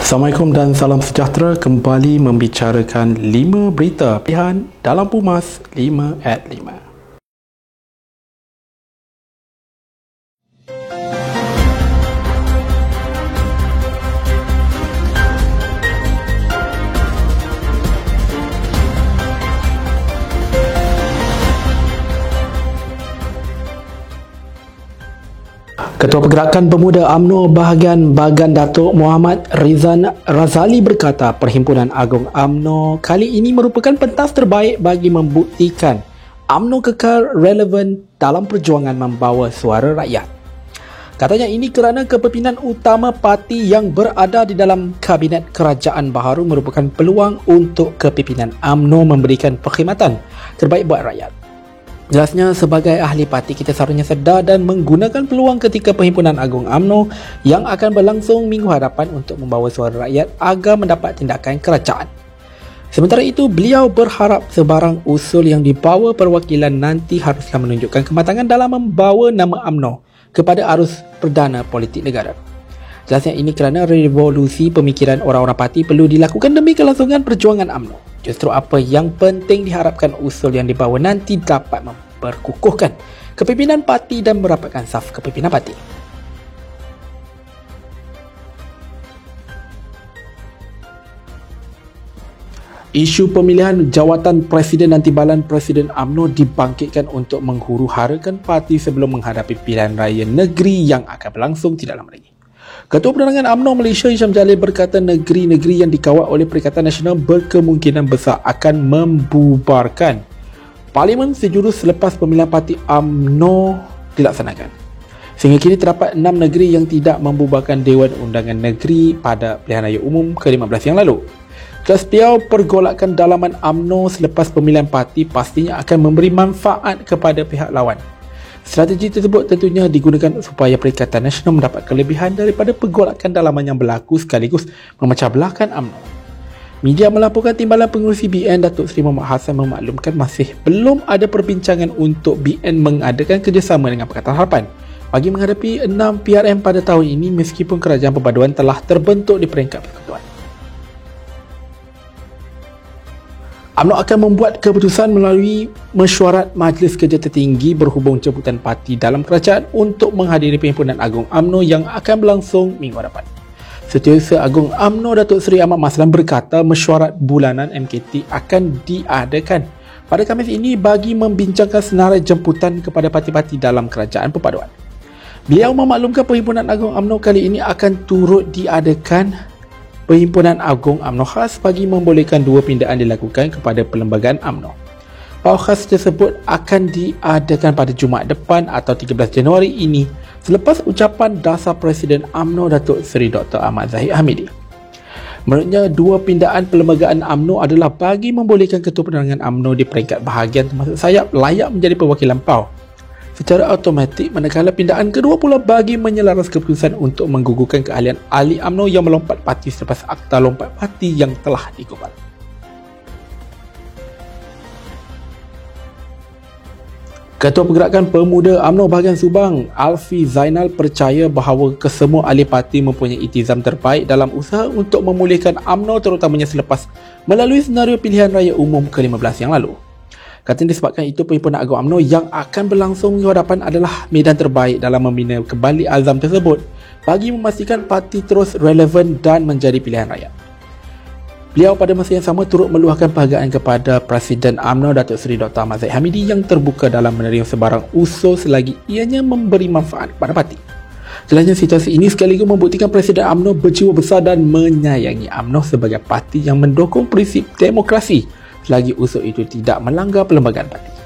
Assalamualaikum dan salam sejahtera kembali membicarakan 5 berita pilihan dalam Pumas 5 at 5. Ketua Pergerakan Pemuda AMNO bahagian Bagan Datuk Muhammad Rizan Razali berkata Perhimpunan Agung AMNO kali ini merupakan pentas terbaik bagi membuktikan AMNO kekal relevan dalam perjuangan membawa suara rakyat. Katanya ini kerana kepimpinan utama parti yang berada di dalam Kabinet Kerajaan Baharu merupakan peluang untuk kepimpinan AMNO memberikan perkhidmatan terbaik buat rakyat. Jelasnya sebagai ahli parti kita seharusnya sedar dan menggunakan peluang ketika Perhimpunan Agung AMNO yang akan berlangsung minggu hadapan untuk membawa suara rakyat agar mendapat tindakan kerajaan. Sementara itu, beliau berharap sebarang usul yang dibawa perwakilan nanti haruslah menunjukkan kematangan dalam membawa nama AMNO kepada arus perdana politik negara. Jelasnya ini kerana revolusi pemikiran orang-orang parti perlu dilakukan demi kelangsungan perjuangan AMNO. Justru apa yang penting diharapkan usul yang dibawa nanti dapat memperkukuhkan kepimpinan parti dan merapatkan saf kepimpinan parti. Isu pemilihan jawatan Presiden dan Timbalan Presiden AMNO dibangkitkan untuk menghuru harakan parti sebelum menghadapi pilihan raya negeri yang akan berlangsung tidak lama lagi. Ketua Penerangan UMNO Malaysia Hisham Jalil berkata negeri-negeri yang dikawal oleh Perikatan Nasional berkemungkinan besar akan membubarkan Parlimen sejurus selepas pemilihan parti UMNO dilaksanakan. Sehingga kini terdapat enam negeri yang tidak membubarkan Dewan Undangan Negeri pada pilihan raya umum ke-15 yang lalu. Kelas pergolakan dalaman UMNO selepas pemilihan parti pastinya akan memberi manfaat kepada pihak lawan. Strategi tersebut tentunya digunakan supaya Perikatan Nasional mendapat kelebihan daripada pergolakan dalaman yang berlaku sekaligus memecah belahkan UMNO. Media melaporkan timbalan pengurusi BN Datuk Seri Muhammad Hassan memaklumkan masih belum ada perbincangan untuk BN mengadakan kerjasama dengan Pakatan Harapan bagi menghadapi 6 PRM pada tahun ini meskipun kerajaan perpaduan telah terbentuk di peringkat persekutuan. UMNO akan membuat keputusan melalui mesyuarat Majlis Kerja Tertinggi berhubung jemputan parti dalam kerajaan untuk menghadiri Perhimpunan Agung UMNO yang akan berlangsung minggu depan. Setiausaha Agung UMNO Datuk Seri Ahmad Maslan berkata mesyuarat bulanan MKT akan diadakan pada Khamis ini bagi membincangkan senarai jemputan kepada parti-parti dalam kerajaan perpaduan. Beliau memaklumkan Perhimpunan Agung UMNO kali ini akan turut diadakan Perhimpunan Agung UMNO khas bagi membolehkan dua pindaan dilakukan kepada perlembagaan UMNO. Pau khas tersebut akan diadakan pada Jumaat depan atau 13 Januari ini selepas ucapan dasar Presiden UMNO Datuk Seri Dr. Ahmad Zahid Hamidi. Menurutnya, dua pindaan perlembagaan UMNO adalah bagi membolehkan Ketua Penerangan UMNO di peringkat bahagian termasuk sayap layak menjadi perwakilan PAU secara automatik manakala pindaan kedua pula bagi menyelaras keputusan untuk menggugurkan keahlian ahli UMNO yang melompat parti selepas akta lompat parti yang telah digubal. Ketua Pergerakan Pemuda UMNO bahagian Subang, Alfi Zainal percaya bahawa kesemua ahli parti mempunyai itizam terbaik dalam usaha untuk memulihkan UMNO terutamanya selepas melalui senario pilihan raya umum ke-15 yang lalu. Katanya disebabkan itu Perhimpunan Agung UMNO yang akan berlangsung minggu hadapan adalah medan terbaik dalam membina kembali azam tersebut bagi memastikan parti terus relevan dan menjadi pilihan rakyat. Beliau pada masa yang sama turut meluahkan penghargaan kepada Presiden UMNO Datuk Seri Dr. Ahmad Zaid Hamidi yang terbuka dalam menerima sebarang usul selagi ianya memberi manfaat kepada parti. Jelasnya situasi ini sekaligus membuktikan Presiden UMNO berjiwa besar dan menyayangi UMNO sebagai parti yang mendukung prinsip demokrasi selagi usul itu tidak melanggar perlembagaan parti.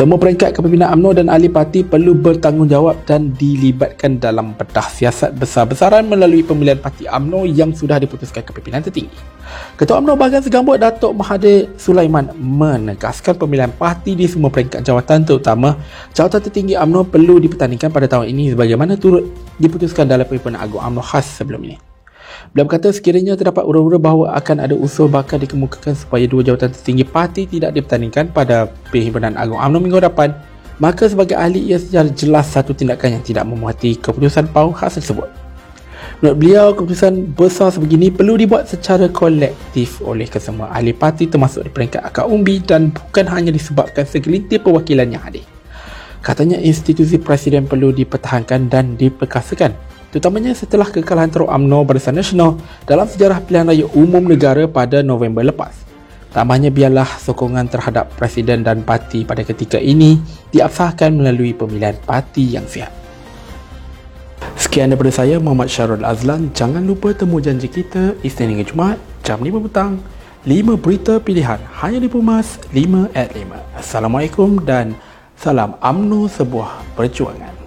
Semua peringkat kepimpinan UMNO dan ahli parti perlu bertanggungjawab dan dilibatkan dalam bedah siasat besar-besaran melalui pemilihan parti UMNO yang sudah diputuskan kepimpinan tertinggi. Ketua UMNO Bahagian Segambut Datuk Mahathir Sulaiman menegaskan pemilihan parti di semua peringkat jawatan terutama jawatan tertinggi UMNO perlu dipertandingkan pada tahun ini sebagaimana turut diputuskan dalam perhimpunan agung UMNO khas sebelum ini. Beliau berkata sekiranya terdapat ura-ura bahawa akan ada usul bakal dikemukakan supaya dua jawatan tertinggi parti tidak dipertandingkan pada Perhimpunan Agung UMNO minggu depan, maka sebagai ahli ia secara jelas satu tindakan yang tidak memuati keputusan PAU khas tersebut. Menurut beliau, keputusan besar sebegini perlu dibuat secara kolektif oleh kesemua ahli parti termasuk di peringkat akar umbi dan bukan hanya disebabkan segelintir perwakilan yang hadir. Katanya institusi presiden perlu dipertahankan dan diperkasakan terutamanya setelah kekalahan teruk UMNO Barisan Nasional dalam sejarah pilihan raya umum negara pada November lepas. Tambahnya biarlah sokongan terhadap presiden dan parti pada ketika ini diabsahkan melalui pemilihan parti yang sihat. Sekian daripada saya Muhammad Syarul Azlan Jangan lupa temu janji kita Isnin hingga Jumaat Jam 5 petang 5 berita pilihan Hanya di Pumas 5 at 5 Assalamualaikum dan Salam UMNO sebuah perjuangan